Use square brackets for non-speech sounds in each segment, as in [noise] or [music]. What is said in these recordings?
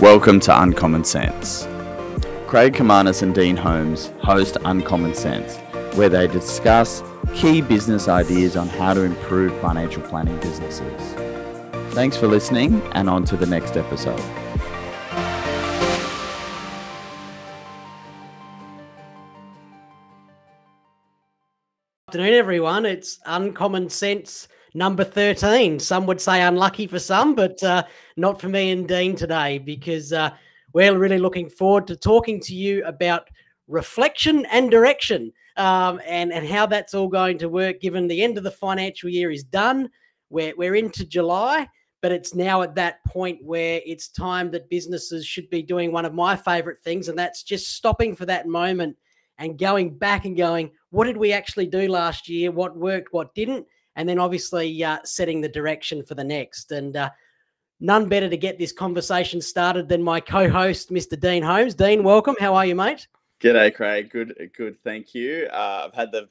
Welcome to Uncommon Sense. Craig Kamanis and Dean Holmes host Uncommon Sense, where they discuss key business ideas on how to improve financial planning businesses. Thanks for listening, and on to the next episode. Good afternoon, everyone. It's Uncommon Sense number 13. Some would say unlucky for some, but uh, not for me and Dean today because uh, we're really looking forward to talking to you about reflection and direction um, and, and how that's all going to work given the end of the financial year is done. We're, we're into July, but it's now at that point where it's time that businesses should be doing one of my favorite things, and that's just stopping for that moment and going back and going, what did we actually do last year? What worked? What didn't? And then obviously uh, setting the direction for the next. And uh, none better to get this conversation started than my co-host, Mr. Dean Holmes. Dean, welcome. How are you, mate? G'day, Craig. Good, good. Thank you. Uh, I've had the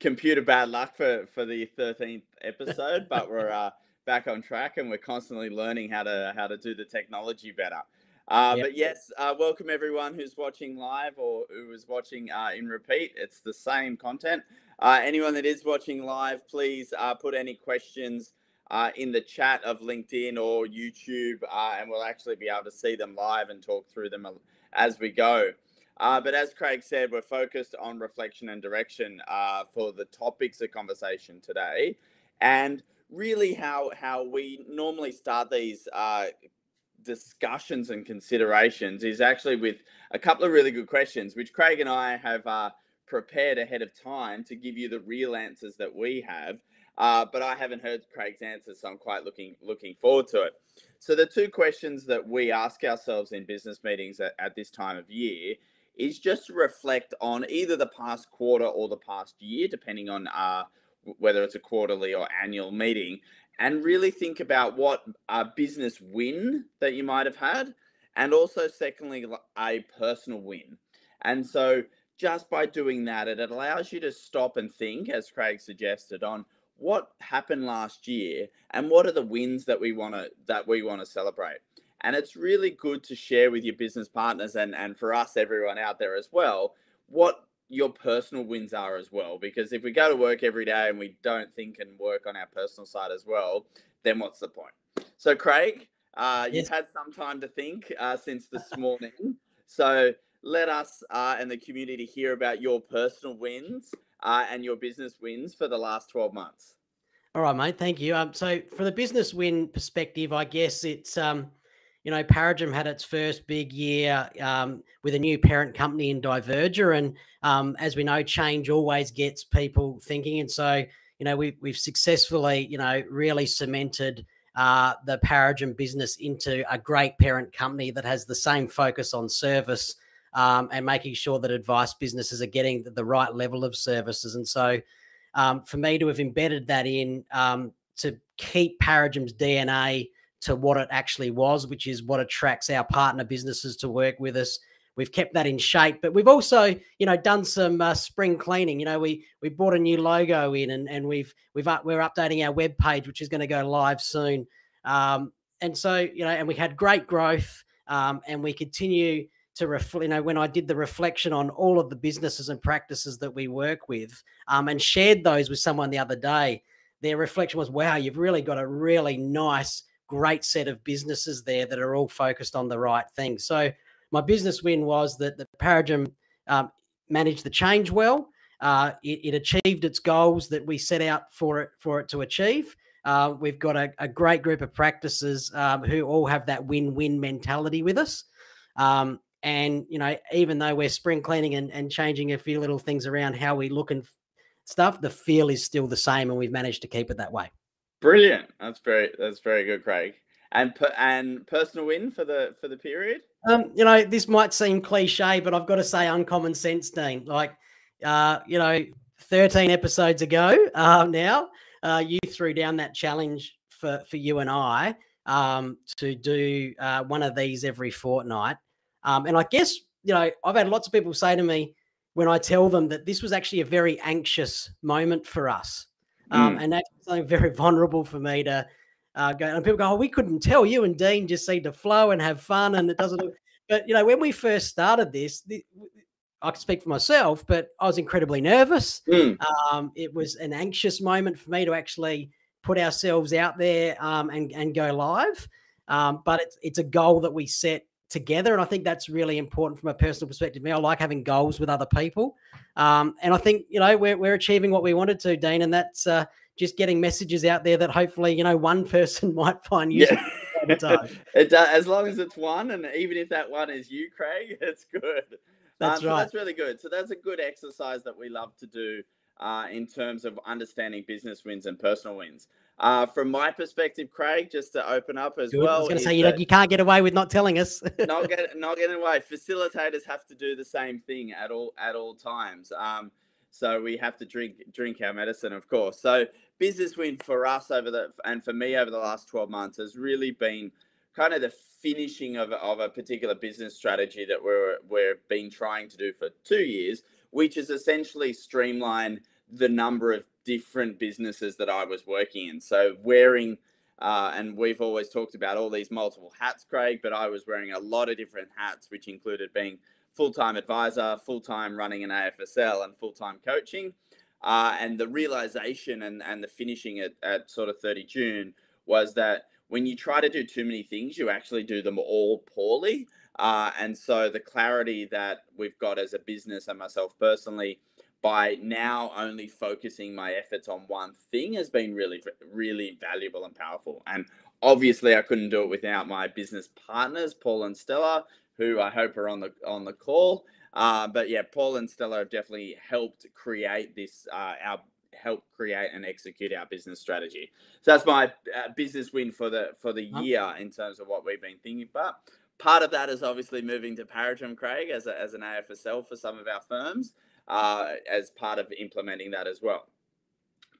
computer bad luck for for the thirteenth episode, [laughs] but we're uh, back on track, and we're constantly learning how to how to do the technology better. Uh, yep. But yes, uh, welcome everyone who's watching live or who is watching uh, in repeat. It's the same content. Uh, anyone that is watching live, please uh, put any questions uh, in the chat of LinkedIn or YouTube, and we'll actually be able to see them live and talk through them as we go. but as Craig said, we're focused on reflection and direction for the topics of conversation today, and really how how we normally start these discussions and considerations is actually with a couple of really good questions, which Craig and I have uh, prepared ahead of time to give you the real answers that we have. Uh, but I haven't heard Craig's answers, so I'm quite looking looking forward to it. So the two questions that we ask ourselves in business meetings at, at this time of year is just to reflect on either the past quarter or the past year, depending on uh, whether it's a quarterly or annual meeting, and really think about what a business win that you might have had, and also, secondly, a personal win. And so, just by doing that, it allows you to stop and think, as Craig suggested, on what happened last year and what are the wins that we want to that we want to celebrate. And it's really good to share with your business partners and and for us, everyone out there as well, what your personal wins are as well. Because if we go to work every day and we don't think and work on our personal side as well, then what's the point? So, Craig, uh, yes. you've had some time to think uh, since this [laughs] morning. So, let us uh, and the community hear about your personal wins uh, and your business wins for the last 12 months. All right, mate. Thank you. Um, so, from the business win perspective, I guess it's. Um, you know, Paragem had its first big year um, with a new parent company in Diverger, and um, as we know, change always gets people thinking. And so, you know, we've we've successfully, you know, really cemented uh, the Paragem business into a great parent company that has the same focus on service um, and making sure that advice businesses are getting the, right level of services. And so, um, for me to have embedded that in um, to keep Paragem's DNA to what it actually was, which is what attracts our partner businesses to work with us. We've kept that in shape, but we've also, you know, done some uh, spring cleaning. You know, we we brought a new logo in, and and we've we've up, we're updating our web page, which is going to go live soon. Um, and so, you know, and we had great growth, um, and we continue to reflect. You know, when I did the reflection on all of the businesses and practices that we work with, um, and shared those with someone the other day, their reflection was, "Wow, you've really got a really nice." great set of businesses there that are all focused on the right thing. So my business win was that the Paragem um, managed the change well. Uh, it, it, achieved its goals that we set out for it for it to achieve. Uh, we've got a, a, great group of practices um, who all have that win-win mentality with us. Um, and you know, even though we're spring cleaning and, and changing a few little things around how we look and stuff, the feel is still the same, and we've managed to keep it that way. Brilliant. That's very that's very good, Craig. And per, and personal win for the for the period. Um, you know, this might seem cliche, but I've got to say, uncommon sense, Dean. Like, uh, you know, thirteen episodes ago, [laughs] uh, now uh, you threw down that challenge for for you and I um, to do uh, one of these every fortnight. Um, and I guess you know, I've had lots of people say to me when I tell them that this was actually a very anxious moment for us. Um, mm. And that's something very [laughs] vulnerable for me to uh, go, and people go, "Oh, we couldn't tell you and Dean just seem to flow and have fun, and it doesn't." [laughs] but you know, when we first started this, the, I can speak for myself, but I was incredibly nervous. Mm. Um, it was an anxious moment for me to actually put ourselves out there um, and and go live. Um, but it's it's a goal that we set together, and I think that's really important from a personal perspective. Me, I like having goals with other people, um, and I think you know we're we're achieving what we wanted to, Dean, and that's uh, just getting messages out there that hopefully you know one [laughs] person might find useful. Yeah. [laughs] it does, as long as it's one, and even if that one is you, Craig, [laughs] it's good. That's um, right. So that's really good. So that's a good exercise that we love to do uh, in terms of understanding business wins and personal wins. Uh, from my perspective, Craig, just to open up as Good. well. I was going to say you, you can't get away with not telling us. [laughs] not get not getting away. Facilitators have to do the same thing at all at all times. Um, so we have to drink drink our medicine, of course. So business win for us over the and for me over the last twelve months has really been kind of the finishing of, of a particular business strategy that we're we're been trying to do for two years, which is essentially streamline the number of different businesses that I was working in. So wearing uh, and we've always talked about all these multiple hats, Craig, but I was wearing a lot of different hats, which included being full-time advisor, full-time running an AFSL, and full-time coaching. Uh, and the realization and, and the finishing at, at sort of 30 June was that when you try to do too many things, you actually do them all poorly. Uh, and so the clarity that we've got as a business and myself personally by now only focusing my efforts on one thing has been really, really valuable and powerful. And obviously, I couldn't do it without my business partners, Paul and Stella, who I hope are on the on the call. Uh, but yeah, Paul and Stella have definitely helped create this uh, our help create and execute our business strategy. So that's my uh, business win for the for the year in terms of what we've been thinking about. Part of that is obviously moving to Paragem, Craig, as, a, as an AFSL for some of our firms, uh, as part of implementing that as well.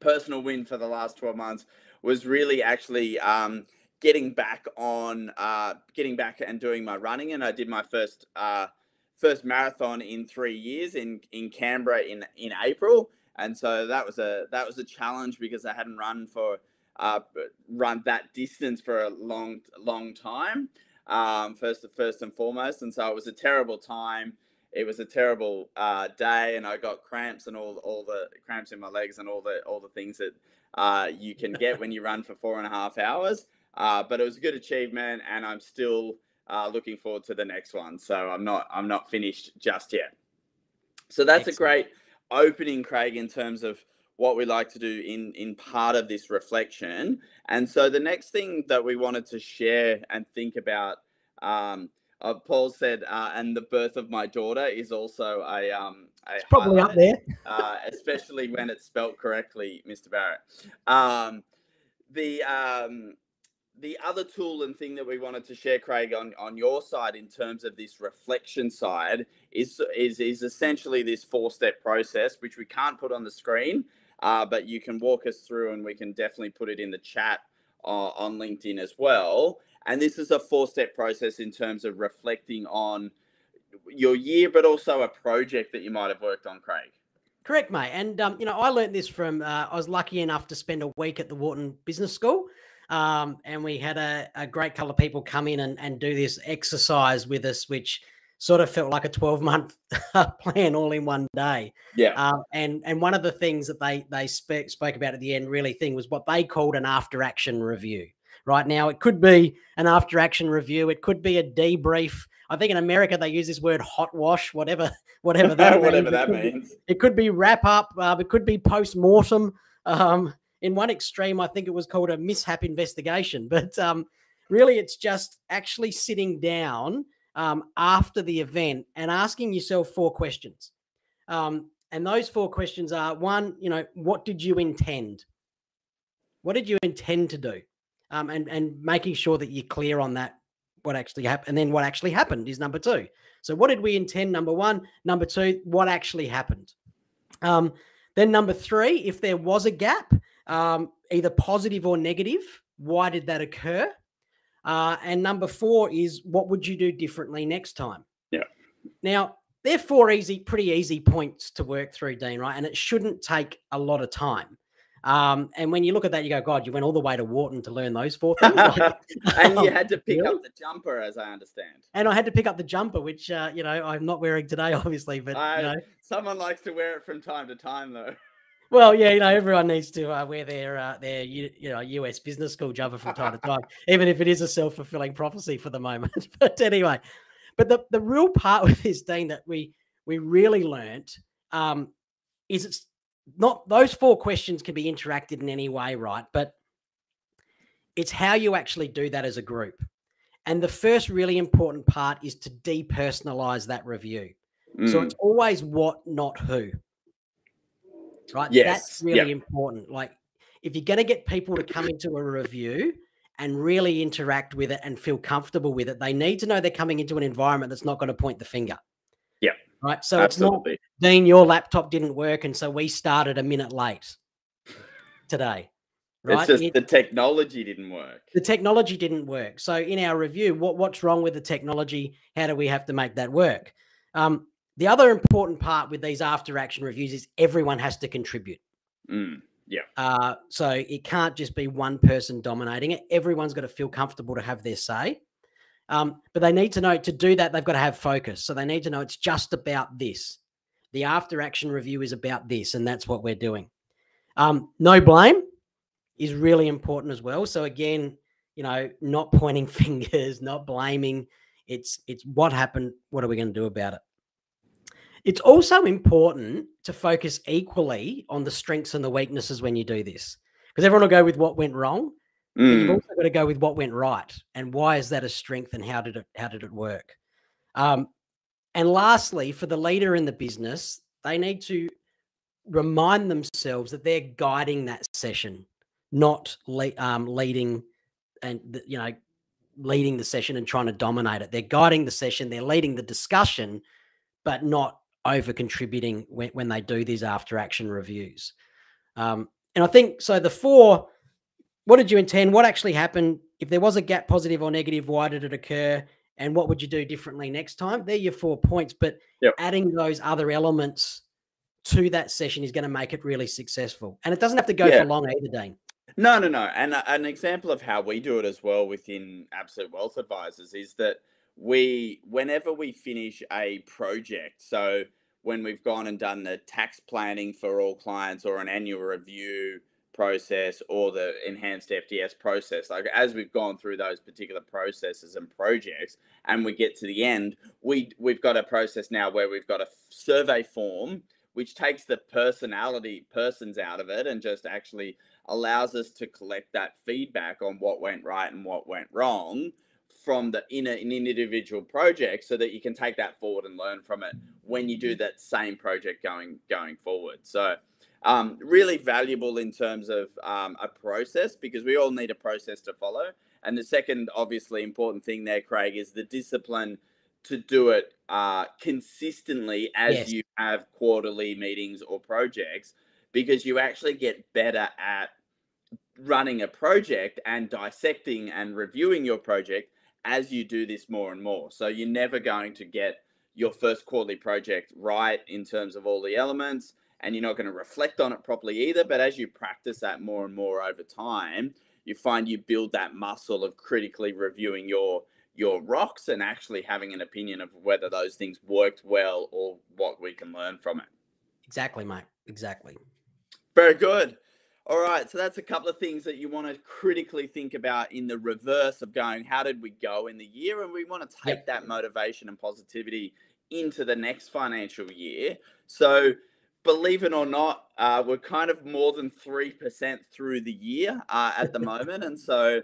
Personal win for the last 12 months was really actually um, getting back on, uh, getting back and doing my running. And I did my first uh, first marathon in three years in in Canberra in in April and so that was a that was a challenge because I hadn't run for uh, run that distance for a long long time. Um, first first and foremost, and so it was a terrible time. It was a terrible uh, day, and I got cramps and all all the cramps in my legs and all the all the things that uh, you can get when you run for four and a half hours. Uh, but it was a good achievement, and I'm still uh, looking forward to the next one. So I'm not I'm not finished just yet. So that's Excellent. a great opening, Craig, in terms of what we like to do in in part of this reflection. And so the next thing that we wanted to share and think about, um, uh, Paul said, uh, and the birth of my daughter is also a um, a it's probably up there, uh, [laughs] especially when it's spelt correctly, Mr. Barrett. Um, the um, the other tool and thing that we wanted to share, Craig, on, on your side in terms of this reflection side is is is essentially this four step process, which we can't put on the screen, uh, but you can walk us through, and we can definitely put it in the chat uh, on LinkedIn as well. And this is a four step process in terms of reflecting on your year, but also a project that you might have worked on, Craig. Correct, mate. And um, you know, I learned this from. Uh, I was lucky enough to spend a week at the Wharton Business School. Um, and we had a, a great couple of people come in and, and do this exercise with us, which sort of felt like a 12 month [laughs] plan all in one day. Yeah. Um, and and one of the things that they they spoke spoke about at the end really thing was what they called an after action review. Right now, it could be an after action review. It could be a debrief. I think in America they use this word hot wash, whatever [laughs] whatever that [laughs] whatever means. that it means. It could be wrap up. Uh, it could be post mortem. Um, in one extreme, I think it was called a mishap investigation. [laughs] But um, really, it's just actually sitting down um, after the event and asking yourself four questions. Um, and those four questions are one, you know, what did you intend? What did you intend to do? Um, and and making sure that you're clear on that, what actually happened, and then what actually happened is number two. So, what did we intend? Number one. Number two, what actually happened? Um, then number three, if there was a gap, um, either positive or negative. Why did that occur? Uh, and number four is what would you do differently next time? Yeah. Now, they're four easy, pretty easy points to work through, Dean, right? And it shouldn't take a lot of time. Um, and when you look at that, you go, God, you went all the way to Wharton to learn those four things. [laughs] and you had to pick really? up the jumper, as I understand. And I had to pick up the jumper, which uh, you know I'm not wearing today, [laughs] obviously. But I, you know, someone likes to wear it from time to time, though. [laughs] Well, yeah, you know, everyone needs to uh, wear their uh, their you know US business school jumper from time to time, even if it is a self fulfilling prophecy for the moment. but anyway, but the the real part with this, Dean, that we we really learnt um, is it's not those four questions can be interacted in any way, right? But it's how you actually do that as a group. And the first really important part is to depersonalize that review. Mm. So it's always what, not who. Right? Yes. That's really yep. important. Like if you're going to get people to come into a review and really interact with it and feel comfortable with it, they need to know they're coming into an environment that's not going to point the finger. Yeah. Right. So Absolutely. it's not Dean, your laptop didn't work, and so we started a minute late today. Right? It's just it, the technology didn't work. The technology didn't work. So in our review, what, what's wrong with the technology? How do we have to make that work? Um, the other important part with these after action reviews is everyone has to contribute. Mm, yeah. Uh, so it can't just be one person dominating it. Everyone's got to feel comfortable to have their say. Um, but they need to know to do that, they've got to have focus. So they need to know it's just about this. The after action review is about this, and that's what we're doing. Um, no blame is really important as well. So again, you know, not pointing [laughs] fingers, not blaming. It's it's what happened. What are we going to do about it? It's also important to focus equally on the strengths and the weaknesses when you do this, because everyone will go with what went wrong. Mm. You've also got to go with what went right and why is that a strength and how did it how did it work? Um, and lastly, for the leader in the business, they need to remind themselves that they're guiding that session, not le- um, leading and you know leading the session and trying to dominate it. They're guiding the session, they're leading the discussion, but not over contributing when, when they do these after action reviews. Um, and I think so. The four what did you intend? What actually happened? If there was a gap, positive or negative, why did it occur? And what would you do differently next time? They're your four points, but yep. adding those other elements to that session is going to make it really successful. And it doesn't have to go yeah. for long either, Dane. No, no, no. And uh, an example of how we do it as well within Absolute Wealth Advisors is that we, whenever we finish a project, so when we've gone and done the tax planning for all clients or an annual review, process or the enhanced FDS process. Like as we've gone through those particular processes and projects, and we get to the end, we we've got a process now where we've got a survey form which takes the personality persons out of it and just actually allows us to collect that feedback on what went right and what went wrong from the in, a, in an individual project so that you can take that forward and learn from it when you do mm-hmm. that same project going going forward so um, really valuable in terms of um, a process because we all need a process to follow. And the second, obviously, important thing there, Craig, is the discipline to do it uh, consistently as yes. you have quarterly meetings or projects because you actually get better at running a project and dissecting and reviewing your project as you do this more and more. So you're never going to get your first quarterly project right in terms of all the elements and you're not going to reflect on it properly either. But as you practice that more and more over time, you find you build that muscle of critically reviewing your your rocks and actually having an opinion of whether those things worked well or what we can learn from it. Exactly, mate. Exactly. Very good. All right, so that's a couple of things that you want to critically think about in the reverse of going, how did we go in the year? And we want to take yep. that motivation and positivity into the next financial year. So believe it or not, uh, we're kind of more than 3% through the year uh, at the [laughs] moment. And so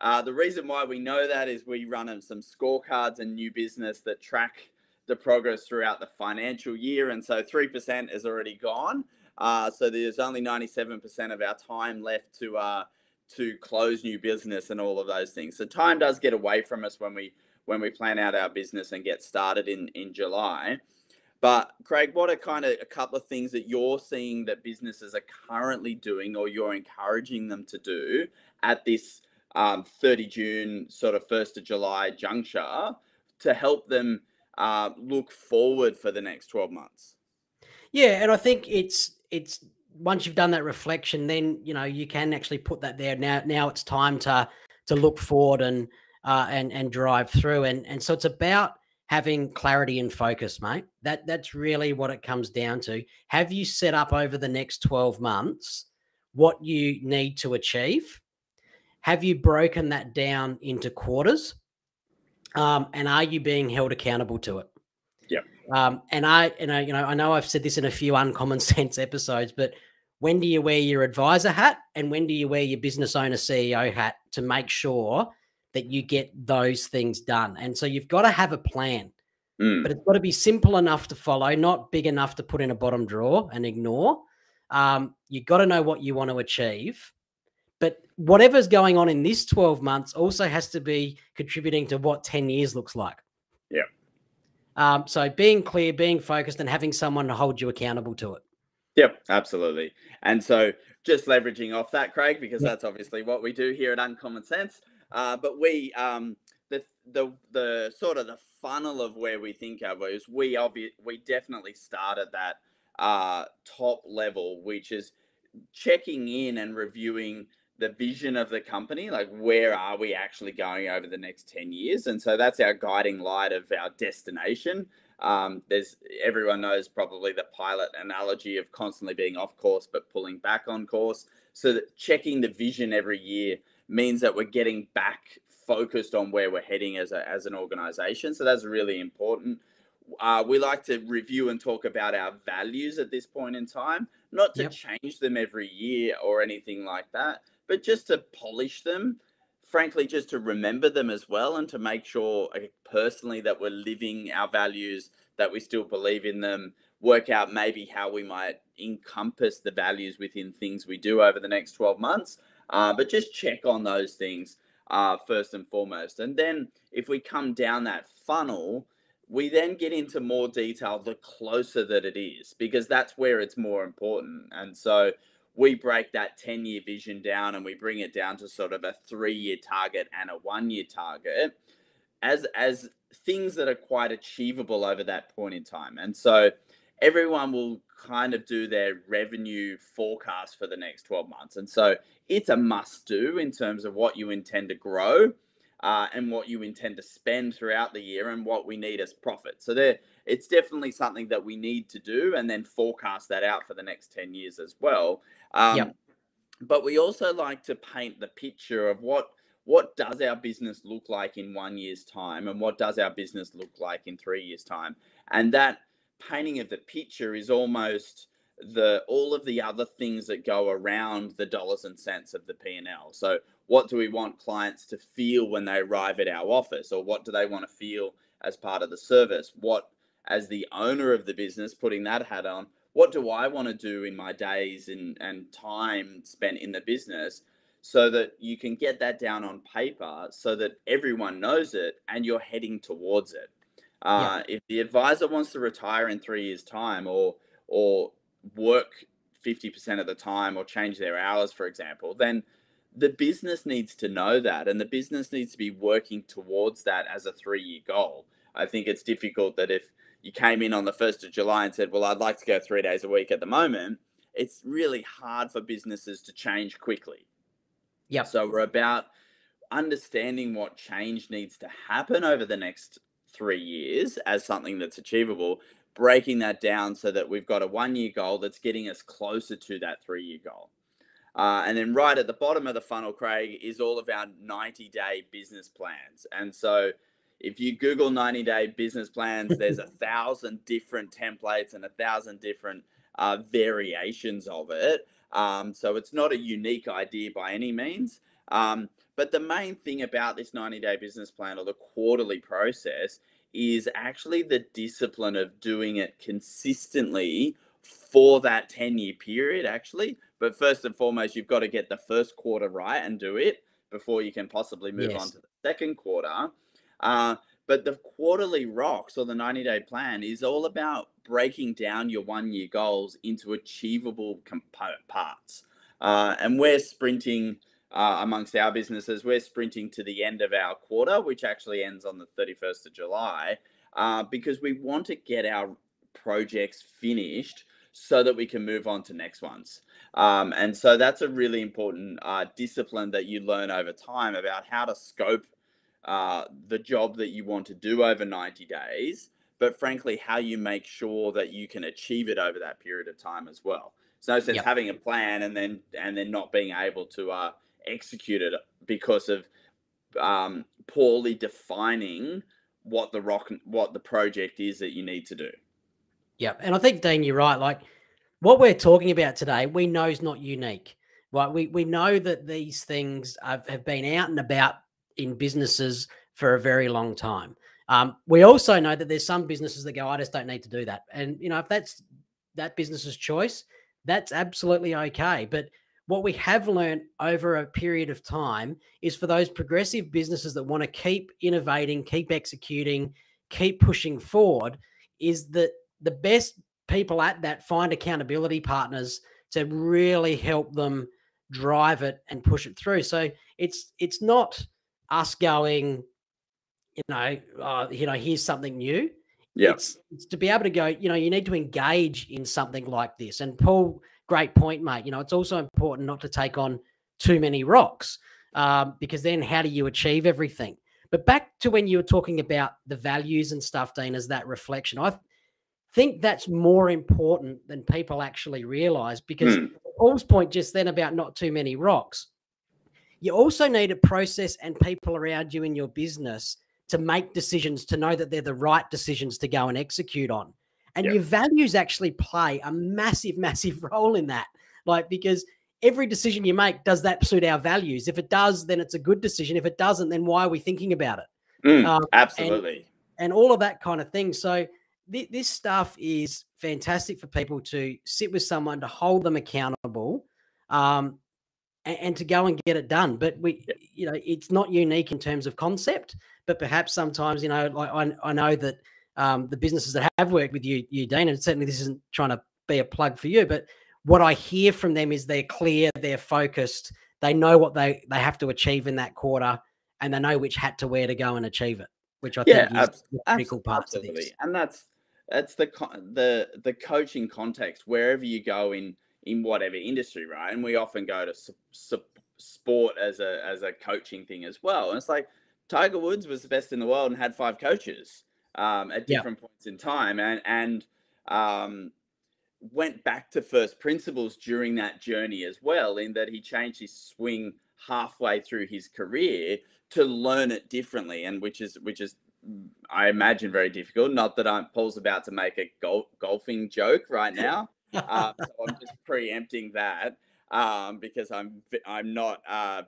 uh, the reason why we know that is we run some scorecards and new business that track the progress throughout the financial year. And so 3% is already gone. Uh, so there's only 97% of our time left to uh, to close new business and all of those things. So time does get away from us when we when we plan out our business and get started in in July. But Craig, what are kind of a couple of things that you're seeing that businesses are currently doing or you're encouraging them to do at this um, 30 June, sort of 1st of July juncture to help them uh, look forward for the next 12 months? Yeah, and I think it's it's once you've done that reflection, then you know you can actually put that there. Now, now it's time to to look forward and uh, and and drive through. And and so it's about having clarity and focus, mate. That that's really what it comes down to. Have you set up over the next twelve months what you need to achieve? Have you broken that down into quarters? Um, and are you being held accountable to it? Yeah. Um, and I, and I, you know, I know I've said this in a few uncommon [laughs] sense episodes, but when do you wear your advisor hat and when do you wear your business owner CEO hat to make sure that you get those things done? And so you've got to have a plan, Mm. but it's got to be simple enough to follow, not big enough to put in a bottom drawer and ignore. Um, you've got to know what you want to achieve. But whatever's going on in this 12 months also has to be contributing to what 10 years looks like. Yeah. Um, so being clear, being focused, and having someone to hold you accountable to it. Yep, absolutely. And so just leveraging off that, Craig, because Yep. that's obviously what we do here at Uncommon Sense. Uh, but we, um, the the the sort of the funnel of where we think of is we obvi- we definitely start at that uh, top level, which is checking in and reviewing the vision of the company like where are we actually going over the next 10 years? And so that's our guiding light of our destination. Um, there's everyone knows probably the pilot analogy of constantly being off course but pulling back on course. So that checking the vision every year means that we're getting back focused on where we're heading as, a, as an organization so that's really important uh, we like to review and talk about our values at this point in time not to Yep. change them every year or anything like that but just to polish them frankly just to remember them as well and to make sure uh, personally that we're living our values that we still believe in them work out maybe how we might encompass the values within things we do over the next 12 months uh, but just check on those things uh, first and foremost. And then if we come down that funnel we then get into more detail the closer that it is because that's where it's more important. And so we break that 10 year vision down and we bring it down to sort of a three year target and a one year target as as things that are quite achievable over that point in time. And so everyone will kind of do their revenue forecast for the next 12 months. And so it's a must do in terms of what you intend to grow uh, and what you intend to spend throughout the year and what we need as profit. So there it's definitely something that we need to do and then forecast that out for the next 10 years as well. Um, Yep. but we also like to paint the picture of what what does our business look like in one year's time and what does our business look like in three years time. And that painting of the picture is almost the all of the other things that go around the dollars and cents of the p&l so what do we want clients to feel when they arrive at our office? Or what do they want to feel as part of the service? What as the owner of the business putting that hat on what do i want to do in my days and, and time spent in the business so that you can get that down on paper so that everyone knows it and you're heading towards it uh, if the advisor wants to retire in three years time or or work 50% of the time or change their hours for example then the business needs to know that and the business needs to be working towards that as a three year goal. I think it's difficult that if you came in on the 1st of july and said well i'd like to go three days a week at the moment it's really hard for businesses to change quickly. Yep. so we're about understanding what change needs to happen over the next three years as something that's achievable, breaking that down so that we've got a one year goal that's getting us closer to that three year goal. Uh, and then right at the bottom of the funnel, Craig, is all of our 90 day business plans. And so if you Google 90 day business plans, there's a [laughs] thousand different templates and a thousand different uh, variations of it. Um, so it's not a unique idea by any means. Um, but the main thing about this 90 day business plan or the quarterly process is actually the discipline of doing it consistently for that 10 year period, actually. But first and foremost, you've got to get the first quarter right and do it before you can possibly move Yes. on to the second quarter. Uh, but the quarterly rocks or the 90 day plan is all about breaking down your one year goals into achievable component parts. Uh, and we're sprinting uh, amongst our businesses, we're sprinting to the end of our quarter, which actually ends on the 31st of July, uh, because we want to get our projects finished so that we can move on to next ones. Um, and so that's a really important uh, discipline that you learn over time about how to scope uh, the job that you want to do over 90 days, but frankly, how you make sure that you can achieve it over that period of time as well. So it's no sense yep. having a plan and then and then not being able to uh, execute it because of um, poorly defining what the rock what the project is that you need to do. Yeah, and I think Dean, you're right. Like what we're talking about today, we know is not unique. Right? We we know that these things have, have been out and about in businesses for a very long time. Um, we also know that there's some businesses that go, I just don't need to do that. And you know, if that's that business's choice, that's absolutely okay. But what we have learned over a period of time is for those progressive businesses that want to keep innovating, keep executing, keep pushing forward, is that the best people at that find accountability partners to really help them drive it and push it through. So it's it's not us going, you know, uh, you know, here's something new. Yeah, it's, it's to be able to go. You know, you need to engage in something like this. And Paul, great point, mate. You know, it's also important not to take on too many rocks um, because then how do you achieve everything? But back to when you were talking about the values and stuff, Dean, as that reflection, I think that's more important than people actually realize because mm. Paul's point just then about not too many rocks. You also need a process and people around you in your business to make decisions to know that they're the right decisions to go and execute on. And yep. your values actually play a massive, [laughs] massive role in that. Like, because every decision you make, does that suit our values? If it does, then it's a good decision. If it doesn't, then why are we thinking about it? Mm, um, absolutely. And, and, all of that kind of thing. So, th- this stuff is fantastic for people to sit with someone to hold them accountable um, and, to go and get it done. But we, you know, it's not unique in terms of concept, but perhaps sometimes, you know, like I, I know that um, the businesses that have worked with you, you, Dean, and certainly this isn't trying to be a plug for you, but what I hear from them is they're clear, they're focused, they know what they they have to achieve in that quarter, and they know which hat to wear to go and achieve it. Which I yeah, think is ab- critical part of this. And that's that's the the the coaching context wherever you go in in whatever industry, right? And we often go to su- su- sport as a as a coaching thing as well. And it's like Tiger Woods was the best in the world and had five coaches um, at different yeah. points in time, and and um, went back to first principles during that journey as well. In that he changed his swing halfway through his career to learn it differently, and which is which is I imagine very difficult. Not that I'm Paul's about to make a golf, golfing joke right now, [laughs] uh, so I'm just preempting that um, because I'm I'm not uh,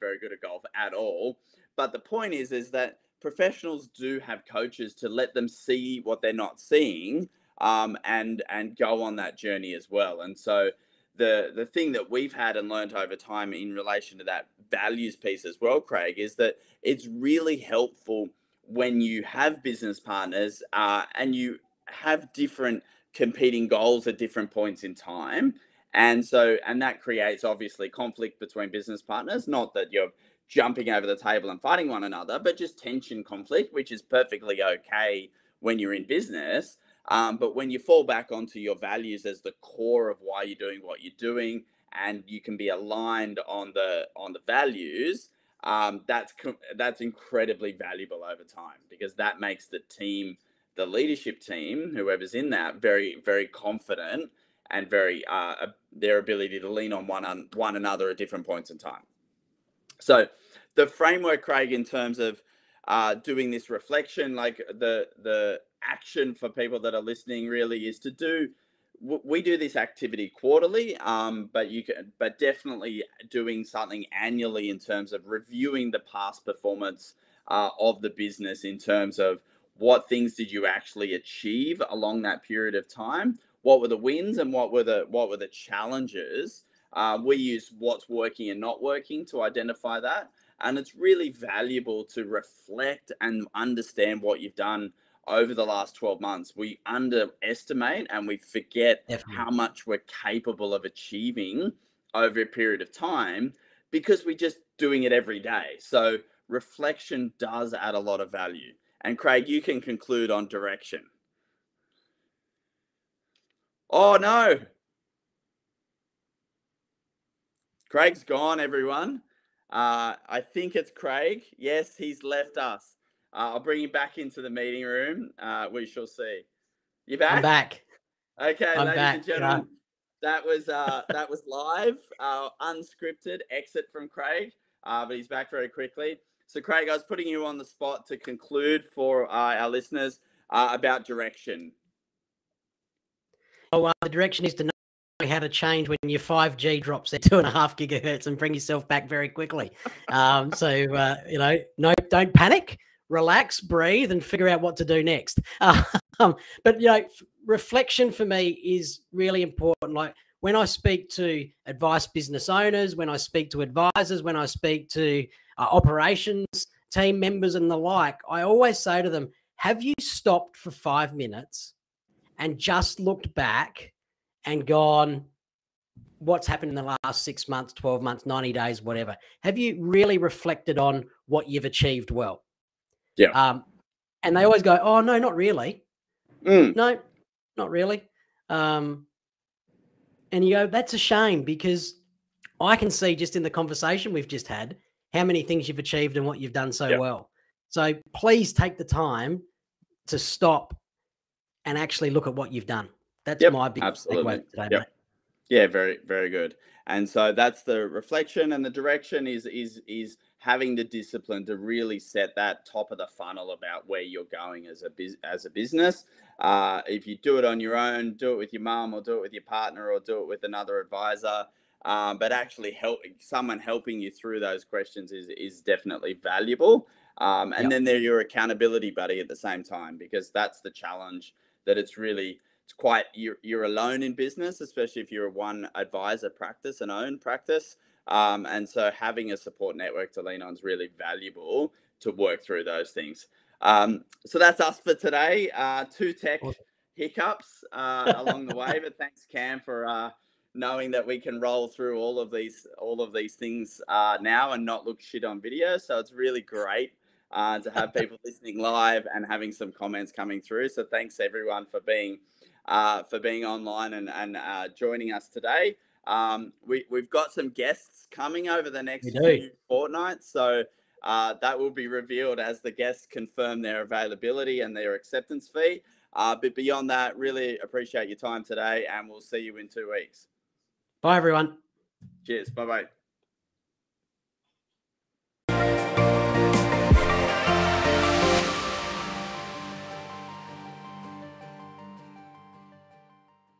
very good at golf at all. But the point is, is that professionals do have coaches to let them see what they're not seeing um, and and go on that journey as well. And so the the thing that we've had and learned over time in relation to that values piece as well, Craig, is that it's really helpful when you have business partners uh, and you have different competing goals at different points in time. And so, and that creates obviously conflict between business partners. Not that you're jumping over the table and fighting one another, but just tension conflict, which is perfectly okay when you're in business. Um, but when you fall back onto your values as the core of why you're doing what you're doing, and you can be aligned on the on the values, um, that's that's incredibly valuable over time because that makes the team, the leadership team, whoever's in that, very very confident and very uh, their ability to lean on one on one another at different points in time. So the framework, Craig, in terms of uh, doing this reflection, like the the action for people that are listening, really is to do. We do this activity quarterly, um, but you can, but definitely doing something annually in terms of reviewing the past performance uh, of the business in terms of what things did you actually achieve along that period of time, what were the wins and what were the what were the challenges uh, we use what's working and not working to identify that. And it's really valuable to reflect and understand what you've done over the last 12 months. We underestimate and we forget Definitely. how much we're capable of achieving over a period of time because we're just doing it every day. So reflection does add a lot of value. And Craig, you can conclude on direction. Oh no. Craig's gone, everyone. Uh, I think it's Craig. Yes, he's left us. Uh, I'll bring you back into the meeting room. Uh, we shall see. You back? I'm back. Okay, I'm ladies back, and gentlemen, that was uh, that was live, uh, unscripted exit from Craig, uh, but he's back very quickly. So, Craig, I was putting you on the spot to conclude for uh, our listeners uh, about direction. Oh, uh, the direction is to how to change when your 5G drops at two and a half gigahertz and bring yourself back very quickly. Um, so, uh, you know, no, don't panic, relax, breathe, and figure out what to do next. [laughs] Um, but, you know, reflection for me is really important. Like when I speak to advice business owners, when I speak to advisors, when I speak to uh, operations team members and the like, I always say to them, have you stopped for five minutes and just looked back and gone, what's happened in the last six months, 12 months, 90 days, whatever? Have you really reflected on what you've achieved well? Yeah. Um, and they always go, oh, no, not really. Mm, No, not really. Um, and you go, that's a shame because I can see just in the conversation we've just had how many things you've achieved and what you've done so Yep. well. So please take the time to stop and actually look at what you've done. That's Yep, my big absolutely. takeaway today, Yep. Yeah, very, very good. And so that's the reflection and the direction is is is having the discipline to really set that top of the funnel about where you're going as a bus- as a business. Uh, if you do it on your own, do it with your mom, or do it with your partner or do it with another advisor. Um, but actually help someone helping you through those questions is is definitely valuable. Um, and Yep. then they're your accountability buddy at the same time because that's the challenge that it's really it's quite you're, you're alone in business especially if you're a one advisor practice and own practice. Um, and so having a support network to lean on is really valuable to work through those things. Um, so that's us for today. Uh, two tech Awesome. hiccups uh, along the way but thanks cam for uh, knowing that we can roll through all of these all of these things uh, now and not look shit on video. So it's really great uh, to have people listening live and having some comments coming through. So thanks everyone for being uh, for being online and, and uh, joining us today. Um, we, we've got some guests coming over the next few fortnights. So uh, that will be revealed as the guests confirm their availability and their acceptance fee. Uh, but beyond that, really appreciate your time today and we'll see you in two weeks. Bye, everyone. Cheers. Bye bye.